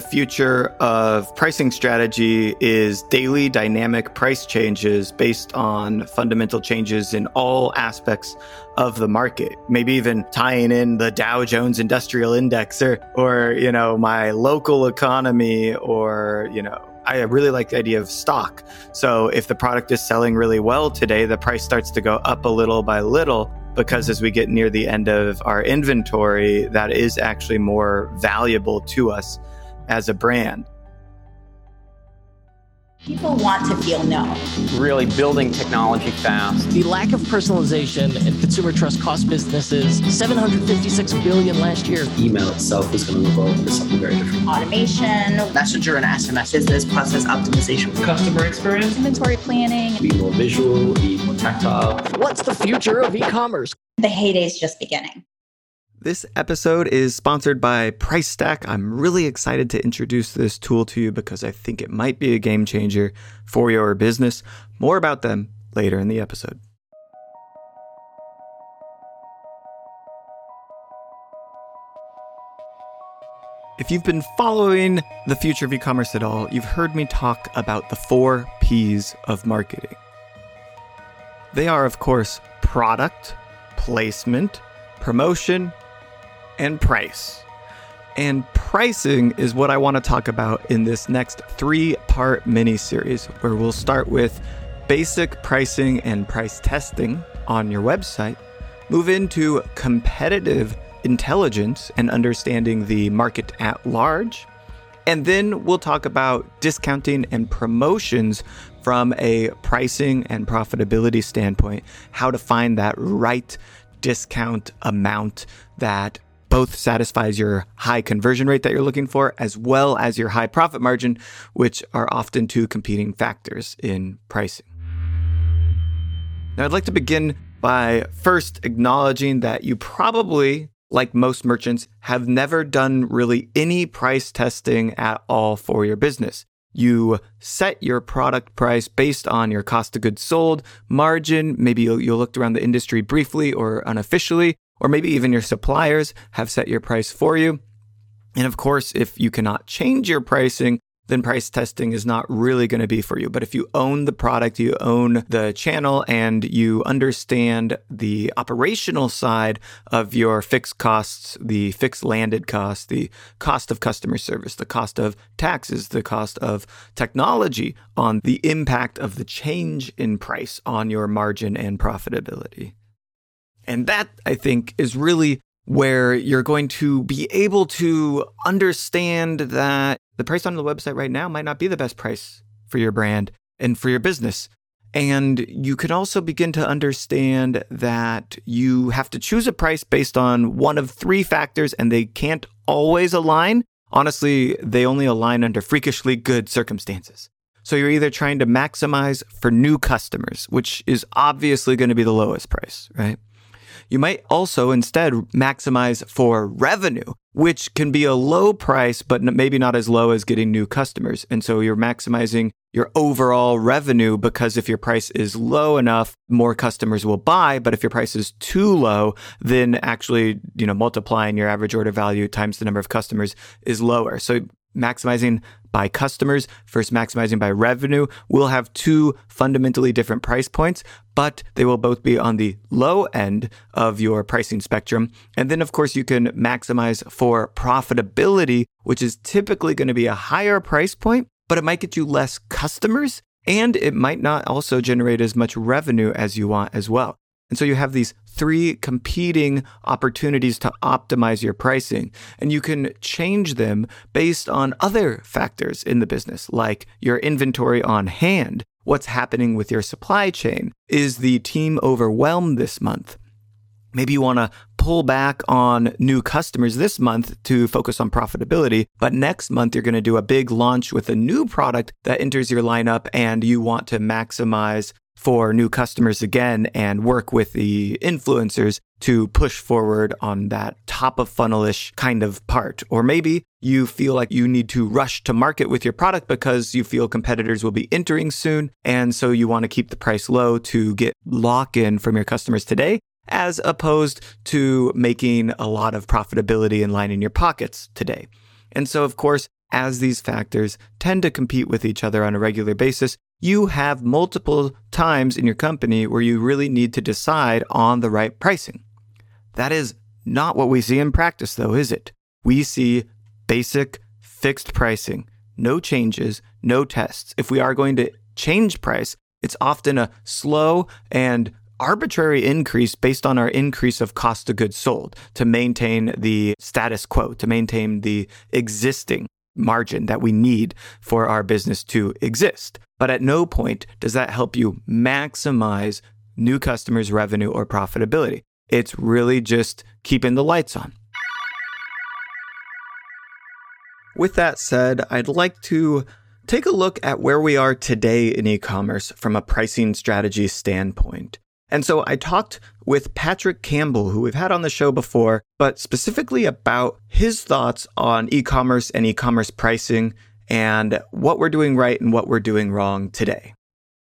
the future of pricing strategy is daily dynamic price changes based on fundamental changes in all aspects of the market. Maybe even tying in the Dow Jones Industrial Index or, or, you know, my local economy or, you know, I really like the idea of stock. So if the product is selling really well today, the price starts to go up a little by little because as we get near the end of our inventory, that is actually more valuable to us as a brand. People want to feel known. Really building technology fast. The lack of personalization and consumer trust cost businesses 756 billion last year. Email itself is going to evolve into something very different. Automation, messenger and SMS, business process optimization, customer experience, inventory planning, be more visual, be more tactile. What's the future of e-commerce? The heyday is just beginning. This episode is sponsored by PriceStack. I'm really excited to introduce this tool to you because I think it might be a game changer for your business. More about them later in the episode. If you've been following the future of e commerce at all, you've heard me talk about the four P's of marketing. They are, of course, product, placement, promotion, and price. And pricing is what I want to talk about in this next three part mini series, where we'll start with basic pricing and price testing on your website, move into competitive intelligence and understanding the market at large. And then we'll talk about discounting and promotions from a pricing and profitability standpoint, how to find that right discount amount that both satisfies your high conversion rate that you're looking for, as well as your high profit margin, which are often two competing factors in pricing. Now, I'd like to begin by first acknowledging that you probably, like most merchants, have never done really any price testing at all for your business. You set your product price based on your cost of goods sold, margin. Maybe you you looked around the industry briefly or unofficially, or maybe even your suppliers have set your price for you. And of course, if you cannot change your pricing, then price testing is not really going to be for you. But if you own the product, you own the channel, and you understand the operational side of your fixed costs, the fixed landed costs, the cost of customer service, the cost of taxes, the cost of technology on the impact of the change in price on your margin and profitability. And that, I think, is really where you're going to be able to understand that the price on the website right now might not be the best price for your brand and for your business. And you can also begin to understand that you have to choose a price based on one of three factors and they can't always align. Honestly, they only align under freakishly good circumstances. So you're either trying to maximize for new customers, which is obviously going to be the lowest price, right? You might also instead maximize for revenue, which can be a low price, but maybe not as low as getting new customers. And so you're maximizing your overall revenue because if your price is low enough, more customers will buy. But if your price is too low, then actually, you know, multiplying your average order value times the number of customers is lower. So maximizing by customers first maximizing by revenue will have two fundamentally different price points, but they will both be on the low end of your pricing spectrum. And then, of course, you can maximize for profitability, which is typically going to be a higher price point, but it might get you less customers and it might not also generate as much revenue as you want as well. And so you have these three competing opportunities to optimize your pricing. And you can change them based on other factors in the business, like your inventory on hand. What's happening with your supply chain? Is the team overwhelmed this month? Maybe you want to pull back on new customers this month to focus on profitability, but next month you're going to do a big launch with a new product that enters your lineup and you want to maximize for new customers again and work with the influencers to push forward on that top of funnelish kind of part. Or maybe you feel like you need to rush to market with your product because you feel competitors will be entering soon. And so you want to keep the price low to get lock in from your customers today, as opposed to making a lot of profitability and lining your pockets today. And so, of course, as these factors tend to compete with each other on a regular basis, you have multiple times in your company where you really need to decide on the right pricing. That is not what we see in practice, though, is it? We see basic fixed pricing, no changes, no tests. If we are going to change price, it's often a slow and arbitrary increase based on our increase of cost of goods sold to maintain the status quo, to maintain the existing margin that we need for our business to exist. But at no point does that help you maximize new customers' revenue or profitability. It's really just keeping the lights on. With that said, I'd like to take a look at where we are today in e commerce from a pricing strategy standpoint. And so I talked with Patrick Campbell, who we've had on the show before, but specifically about his thoughts on e commerce and e commerce pricing and what we're doing right and what we're doing wrong today.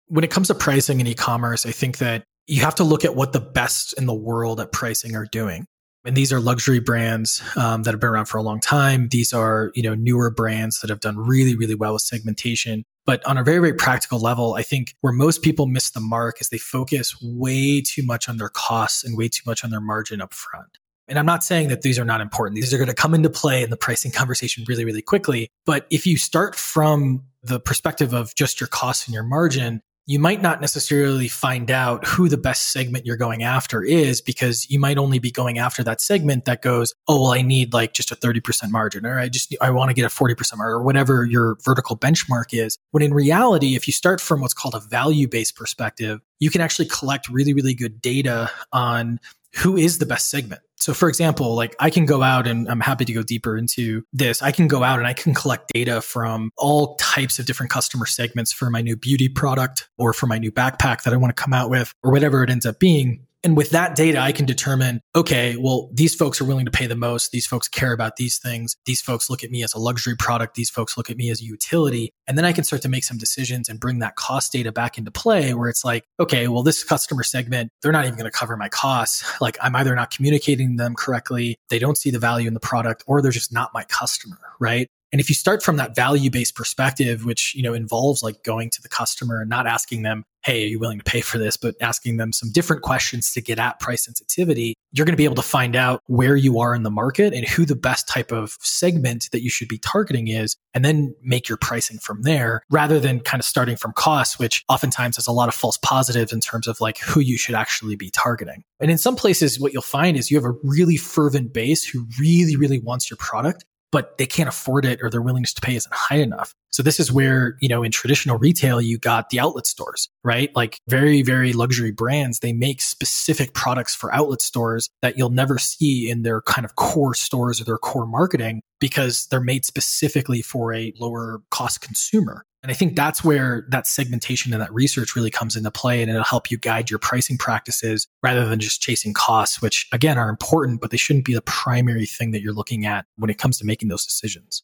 When it comes to pricing in e commerce, I think that you have to look at what the best in the world at pricing are doing. And these are luxury brands um, that have been around for a long time. These are, you know, newer brands that have done really, really well with segmentation. But on a very, very practical level, I think where most people miss the mark is they focus way too much on their costs and way too much on their margin up front. And I'm not saying that these are not important. These are going to come into play in the pricing conversation really, really quickly. But if you start from the perspective of just your costs and your margin, you might not necessarily find out who the best segment you're going after is because you might only be going after that segment that goes, oh, well, I need like just a 30% margin or I just, I want to get a 40% margin or whatever your vertical benchmark is. When in reality, if you start from what's called a value based perspective, you can actually collect really, really good data on who is the best segment. So for example, like I can go out and I'm happy to go deeper into this. I can go out and I can collect data from all types of different customer segments for my new beauty product or for my new backpack that I want to come out with or whatever it ends up being. And with that data, I can determine, okay, well, these folks are willing to pay the most. These folks care about these things. These folks look at me as a luxury product. These folks look at me as a utility. And then I can start to make some decisions and bring that cost data back into play where it's like, okay, well, this customer segment, they're not even going to cover my costs. Like I'm either not communicating them correctly. They don't see the value in the product or they're just not my customer, right? And if you start from that value based perspective, which, you know, involves like going to the customer and not asking them, Hey, are you willing to pay for this? But asking them some different questions to get at price sensitivity, you're going to be able to find out where you are in the market and who the best type of segment that you should be targeting is, and then make your pricing from there rather than kind of starting from costs, which oftentimes has a lot of false positives in terms of like who you should actually be targeting. And in some places, what you'll find is you have a really fervent base who really, really wants your product but they can't afford it or their willingness to pay isn't high enough. So this is where, you know, in traditional retail, you got the outlet stores, right? Like very, very luxury brands, they make specific products for outlet stores that you'll never see in their kind of core stores or their core marketing because they're made specifically for a lower cost consumer. And I think that's where that segmentation and that research really comes into play and it'll help you guide your pricing practices rather than just chasing costs, which again are important, but they shouldn't be the primary thing that you're looking at when it comes to making those decisions.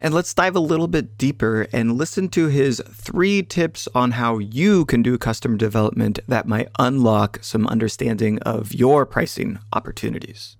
And let's dive a little bit deeper and listen to his three tips on how you can do customer development that might unlock some understanding of your pricing opportunities.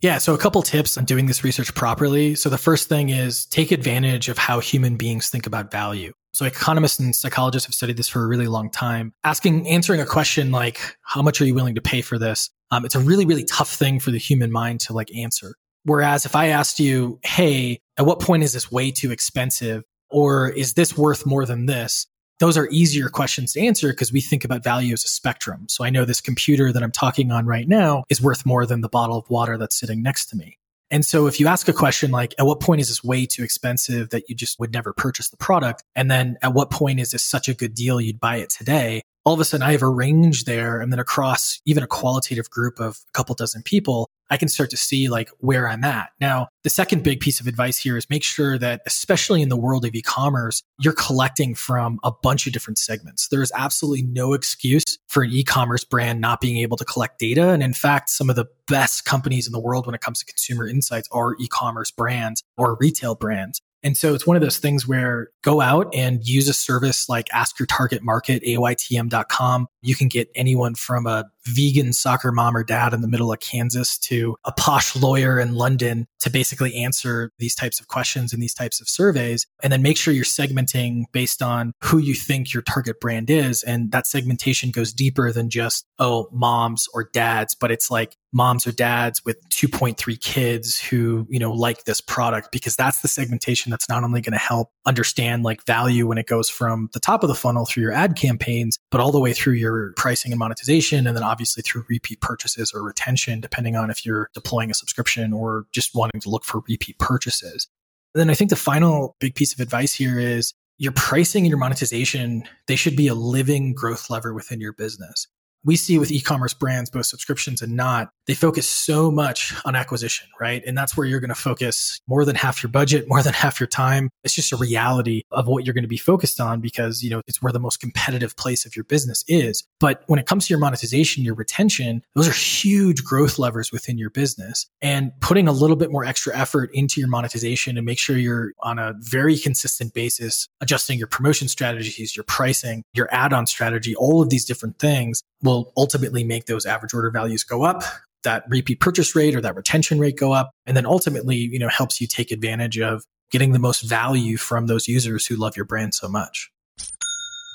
Yeah. So a couple tips on doing this research properly. So the first thing is take advantage of how human beings think about value. So economists and psychologists have studied this for a really long time. Asking, answering a question like, how much are you willing to pay for this? Um, it's a really, really tough thing for the human mind to like answer. Whereas if I asked you, Hey, at what point is this way too expensive? Or is this worth more than this? Those are easier questions to answer because we think about value as a spectrum. So I know this computer that I'm talking on right now is worth more than the bottle of water that's sitting next to me. And so if you ask a question like, at what point is this way too expensive that you just would never purchase the product? And then at what point is this such a good deal you'd buy it today? All of a sudden I have a range there. And then across even a qualitative group of a couple dozen people, I can start to see like where I'm at. Now, the second big piece of advice here is make sure that, especially in the world of e-commerce, you're collecting from a bunch of different segments. There is absolutely no excuse for an e-commerce brand not being able to collect data. And in fact, some of the best companies in the world when it comes to consumer insights are e-commerce brands or retail brands. And so it's one of those things where go out and use a service like Ask Your Target Market, AYTM.com. You can get anyone from a vegan soccer mom or dad in the middle of Kansas to a posh lawyer in London to basically answer these types of questions and these types of surveys. And then make sure you're segmenting based on who you think your target brand is. And that segmentation goes deeper than just, oh, moms or dads, but it's like moms or dads with 2.3 kids who, you know, like this product because that's the segmentation that's not only going to help understand like value when it goes from the top of the funnel through your ad campaigns, but all the way through your pricing and monetization. And then obviously through repeat purchases or retention, depending on if you're deploying a subscription or just wanting to look for repeat purchases. And then I think the final big piece of advice here is your pricing and your monetization, they should be a living growth lever within your business we see with e-commerce brands, both subscriptions and not, they focus so much on acquisition, right? And that's where you're going to focus more than half your budget, more than half your time. It's just a reality of what you're going to be focused on because, you know, it's where the most competitive place of your business is. But when it comes to your monetization, your retention, those are huge growth levers within your business. And putting a little bit more extra effort into your monetization and make sure you're on a very consistent basis, adjusting your promotion strategies, your pricing, your add-on strategy, all of these different things will ultimately make those average order values go up that repeat purchase rate or that retention rate go up and then ultimately you know helps you take advantage of getting the most value from those users who love your brand so much.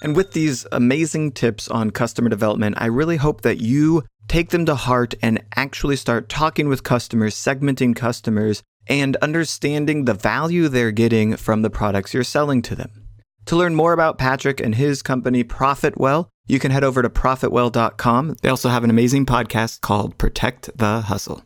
And with these amazing tips on customer development i really hope that you take them to heart and actually start talking with customers segmenting customers and understanding the value they're getting from the products you're selling to them to learn more about patrick and his company profitwell you can head over to profitwell.com. They also have an amazing podcast called Protect the Hustle.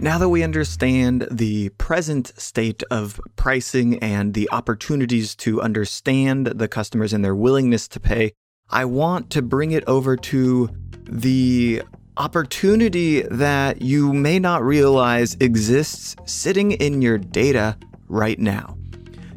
Now that we understand the present state of pricing and the opportunities to understand the customers and their willingness to pay, I want to bring it over to the opportunity that you may not realize exists sitting in your data right now.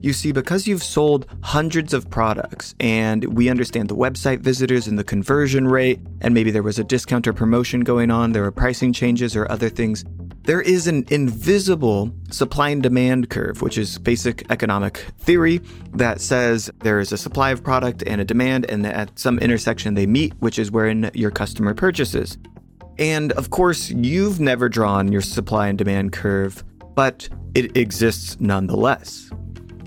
You see, because you've sold hundreds of products and we understand the website visitors and the conversion rate, and maybe there was a discount or promotion going on, there were pricing changes or other things, there is an invisible supply and demand curve, which is basic economic theory that says there is a supply of product and a demand, and at some intersection they meet, which is wherein your customer purchases. And of course, you've never drawn your supply and demand curve, but it exists nonetheless.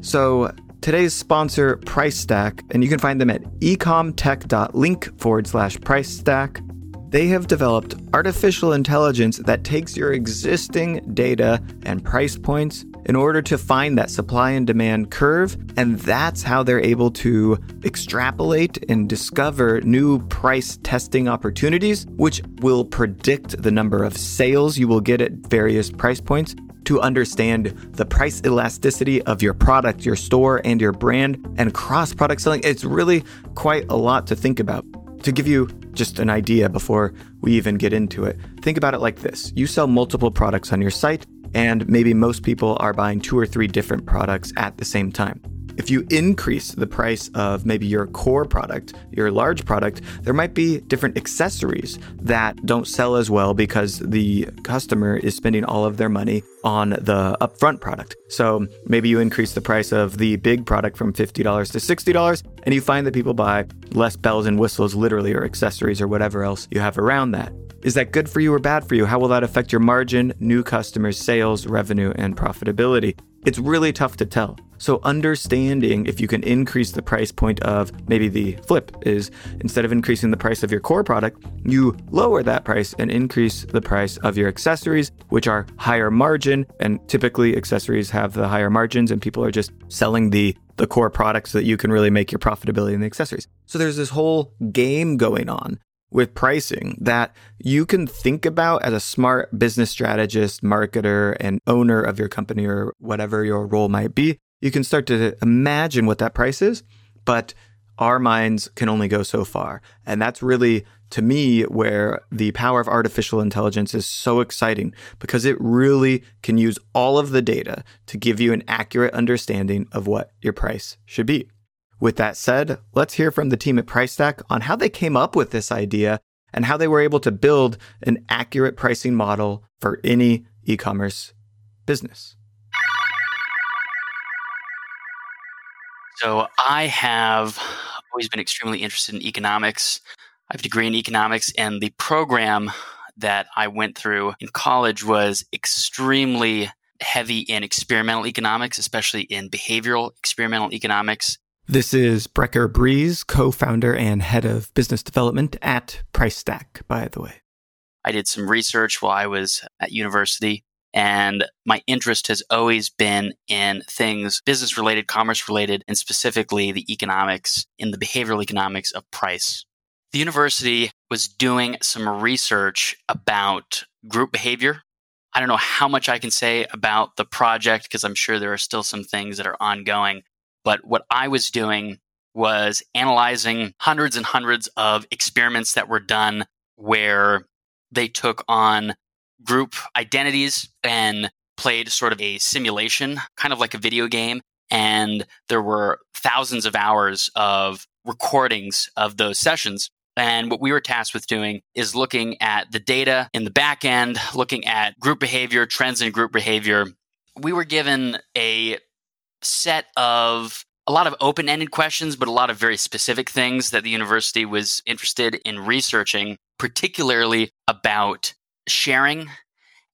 So today's sponsor, PriceStack, and you can find them at ecomtech.link forward slash PriceStack. They have developed artificial intelligence that takes your existing data and price points in order to find that supply and demand curve. And that's how they're able to extrapolate and discover new price testing opportunities, which will predict the number of sales you will get at various price points to understand the price elasticity of your product, your store, and your brand, and cross product selling. It's really quite a lot to think about. To give you just an idea before we even get into it, think about it like this you sell multiple products on your site, and maybe most people are buying two or three different products at the same time. If you increase the price of maybe your core product, your large product, there might be different accessories that don't sell as well because the customer is spending all of their money on the upfront product. So maybe you increase the price of the big product from $50 to $60 and you find that people buy less bells and whistles, literally, or accessories or whatever else you have around that. Is that good for you or bad for you? How will that affect your margin, new customers, sales, revenue, and profitability? It's really tough to tell. So, understanding if you can increase the price point of maybe the flip is instead of increasing the price of your core product, you lower that price and increase the price of your accessories, which are higher margin. And typically, accessories have the higher margins, and people are just selling the the core products so that you can really make your profitability in the accessories. So there's this whole game going on with pricing that you can think about as a smart business strategist, marketer, and owner of your company or whatever your role might be you can start to imagine what that price is, but our minds can only go so far. And that's really, to me, where the power of artificial intelligence is so exciting because it really can use all of the data to give you an accurate understanding of what your price should be. With that said, let's hear from the team at PriceStack on how they came up with this idea and how they were able to build an accurate pricing model for any e commerce business. So I have always been extremely interested in economics. I have a degree in economics, and the program that I went through in college was extremely heavy in experimental economics, especially in behavioral experimental economics. This is Brecker Breeze, co founder and head of business development at PriceStack, by the way. I did some research while I was at university, and my interest has always been in things business related, commerce related, and specifically the economics in the behavioral economics of price. The university was doing some research about group behavior. I don't know how much I can say about the project because I'm sure there are still some things that are ongoing. But what I was doing was analyzing hundreds and hundreds of experiments that were done where they took on group identities and played sort of a simulation, kind of like a video game. And there were thousands of hours of recordings of those sessions. And what we were tasked with doing is looking at the data in the back end, looking at group behavior, trends in group behavior. We were given a set of a lot of open ended questions, but a lot of very specific things that the university was interested in researching, particularly about sharing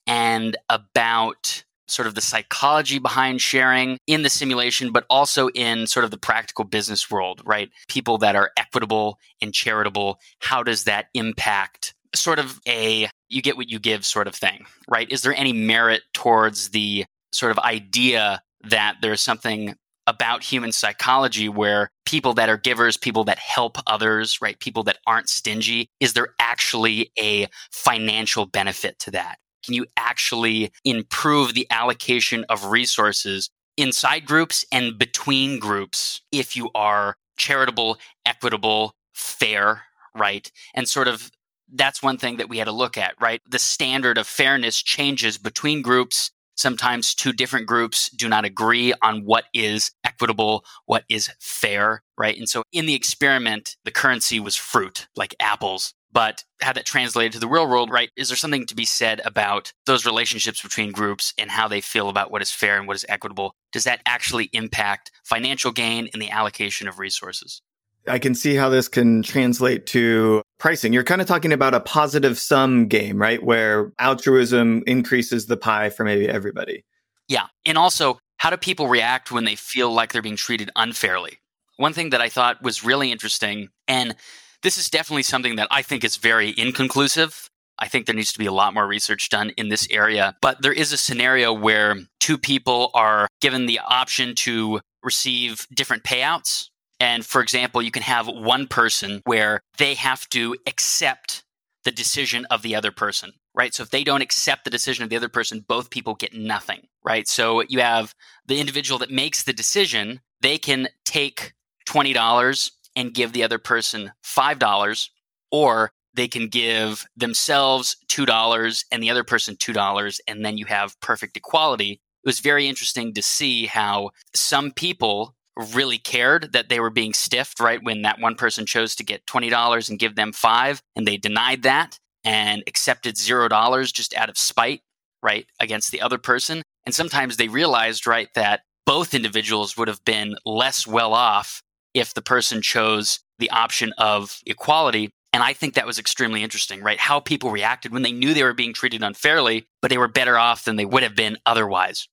and about sort of the psychology behind sharing in the simulation, but also in sort of the practical business world, right? People that are equitable and charitable, how does that impact sort of a you get what you give sort of thing, right? Is there any merit towards the sort of idea that there's something about human psychology where people that are givers, people that help others, right? People that aren't stingy, is there actually a financial benefit to that? Can you actually improve the allocation of resources inside groups and between groups if you are charitable, equitable, fair, right? And sort of that's one thing that we had to look at, right? The standard of fairness changes between groups. Sometimes two different groups do not agree on what is equitable, what is fair, right? And so in the experiment, the currency was fruit, like apples. But how that translated to the real world, right? Is there something to be said about those relationships between groups and how they feel about what is fair and what is equitable? Does that actually impact financial gain and the allocation of resources? I can see how this can translate to pricing. You're kind of talking about a positive sum game, right? Where altruism increases the pie for maybe everybody. Yeah. And also, how do people react when they feel like they're being treated unfairly? One thing that I thought was really interesting, and this is definitely something that I think is very inconclusive. I think there needs to be a lot more research done in this area. But there is a scenario where two people are given the option to receive different payouts. And for example, you can have one person where they have to accept the decision of the other person, right? So if they don't accept the decision of the other person, both people get nothing, right? So you have the individual that makes the decision, they can take $20 and give the other person $5, or they can give themselves $2 and the other person $2, and then you have perfect equality. It was very interesting to see how some people really cared that they were being stiffed, right? When that one person chose to get $20 and give them five, and they denied that and accepted $0 just out of spite, right, against the other person. And sometimes they realized, right, that both individuals would have been less well off if the person chose the option of equality. And I think that was extremely interesting, right? How people reacted when they knew they were being treated unfairly, but they were better off than they would have been otherwise.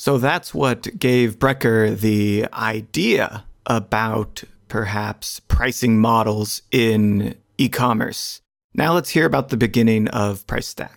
So that's what gave Brecker the idea about perhaps pricing models in e commerce. Now let's hear about the beginning of PriceStack.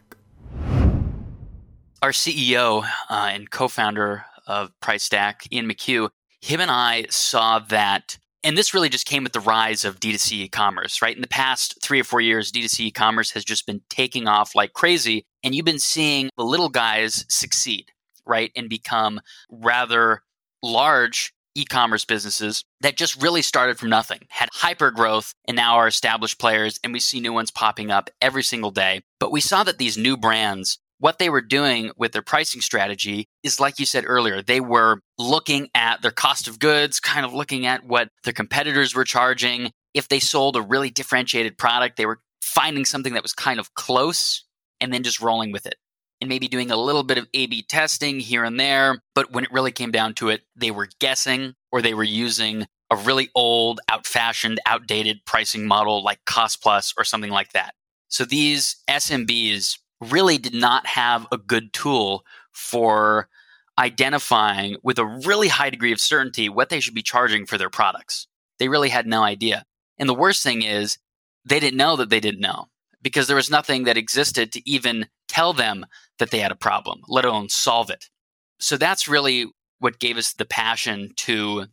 Our CEO uh, and co founder of PriceStack, Ian McHugh, him and I saw that, and this really just came with the rise of D2C e commerce, right? In the past three or four years, D2C e commerce has just been taking off like crazy, and you've been seeing the little guys succeed, right? And become rather large e commerce businesses that just really started from nothing, had hyper growth, and now are established players. And we see new ones popping up every single day. But we saw that these new brands what they were doing with their pricing strategy is like you said earlier, they were looking at their cost of goods, kind of looking at what their competitors were charging. If they sold a really differentiated product, they were finding something that was kind of close and then just rolling with it and maybe doing a little bit of A B testing here and there. But when it really came down to it, they were guessing or they were using a really old, out fashioned, outdated pricing model like cost plus or something like that. So these SMBs really did not have a good tool for identifying with a really high degree of certainty what they should be charging for their products. They really had no idea. And the worst thing is they didn't know that they didn't know because there was nothing that existed to even tell them that they had a problem, let alone solve it. So that's really what gave us the passion to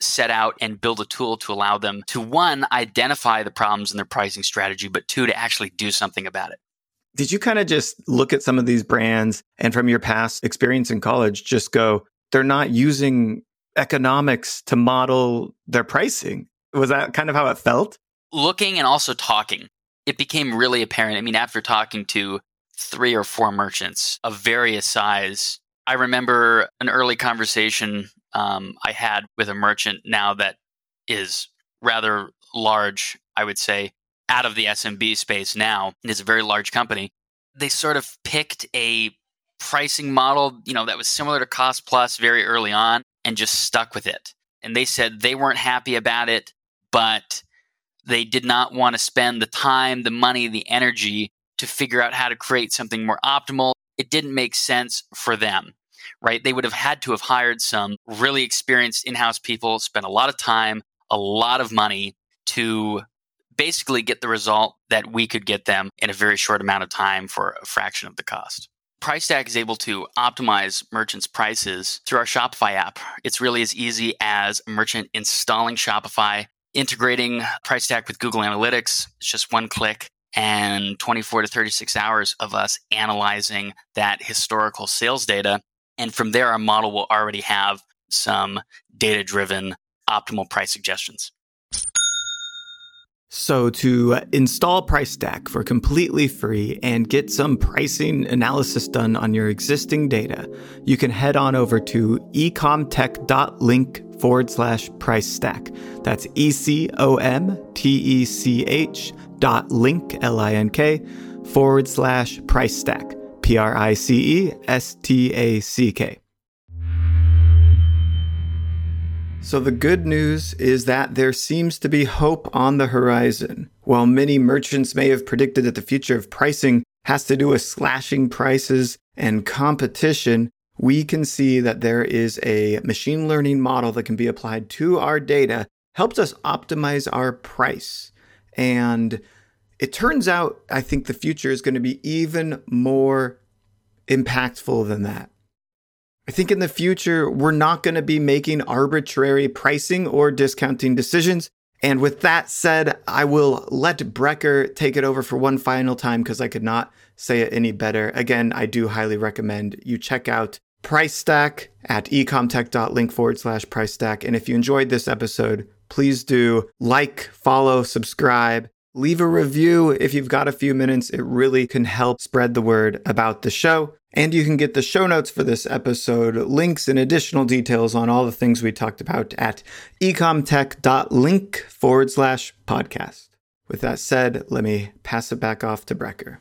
set out and build a tool to allow them to one, identify the problems in their pricing strategy, but two, to actually do something about it. Did you kind of just look at some of these brands and from your past experience in college, just go, they're not using economics to model their pricing? Was that kind of how it felt? Looking and also talking, it became really apparent. I mean, after talking to three or four merchants of various size, I remember an early conversation um, I had with a merchant now that is rather large, I would say, out of the SMB space now. It's a very large company. They sort of picked a pricing model, you know, that was similar to Cost Plus very early on and just stuck with it. And they said they weren't happy about it, but they did not want to spend the time, the money, the energy to figure out how to create something more optimal. It didn't make sense for them, right? They would have had to have hired some really experienced in house people, spent a lot of time, a lot of money to basically get the result that we could get them in a very short amount of time for a fraction of the cost. PriceStack is able to optimize merchants' prices through our Shopify app. It's really as easy as a merchant installing Shopify, integrating PriceStack with Google Analytics. It's just one click and 24 to 36 hours of us analyzing that historical sales data. And from there, our model will already have some data driven optimal price suggestions. So, to install PriceStack for completely free and get some pricing analysis done on your existing data, you can head on over to ecomtech.link forward slash price stack. That's E C O M T E C H link, L I N K, forward slash price stack, P R I C E S T A C K. So, the good news is that there seems to be hope on the horizon. While many merchants may have predicted that the future of pricing has to do with slashing prices and competition, we can see that there is a machine learning model that can be applied to our data, helps us optimize our price. And it turns out, I think the future is going to be even more impactful than that. I think in the future, we're not going to be making arbitrary pricing or discounting decisions. And with that said, I will let Brecker take it over for one final time because I could not say it any better. Again, I do highly recommend you check out Price Stack at ecomtech.link forward slash price stack. And if you enjoyed this episode, please do like, follow, subscribe, leave a review if you've got a few minutes. It really can help spread the word about the show. And you can get the show notes for this episode, links and additional details on all the things we talked about at ecomtech.link forward slash podcast. With that said, let me pass it back off to Brecker.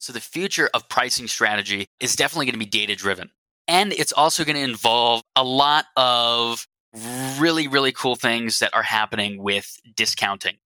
So, the future of pricing strategy is definitely going to be data driven. And it's also going to involve a lot of really, really cool things that are happening with discounting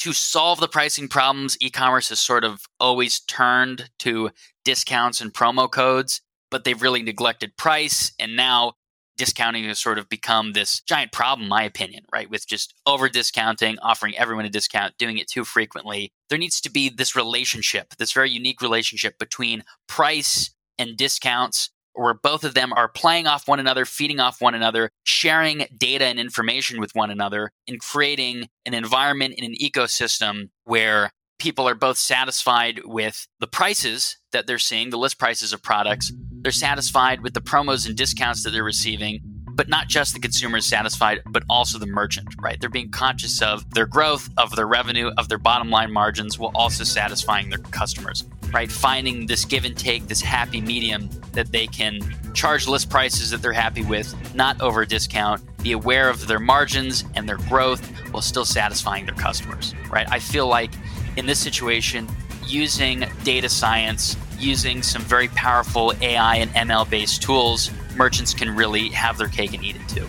to solve the pricing problems, e commerce has sort of always turned to discounts and promo codes, but they've really neglected price. And now discounting has sort of become this giant problem, in my opinion, right? With just over discounting, offering everyone a discount, doing it too frequently. There needs to be this relationship, this very unique relationship between price and discounts where both of them are playing off one another, feeding off one another, sharing data and information with one another, and creating an environment in an ecosystem where people are both satisfied with the prices that they're seeing, the list prices of products. They're satisfied with the promos and discounts that they're receiving, but not just the consumer is satisfied, but also the merchant, right? They're being conscious of their growth, of their revenue, of their bottom line margins, while also satisfying their customers, right? Finding this give and take, this happy medium that they can charge list prices that they're happy with, not over discount, be aware of their margins and their growth while still satisfying their customers, right? I feel like in this situation, using data science, using some very powerful AI and ML based tools, merchants can really have their cake and eat it too.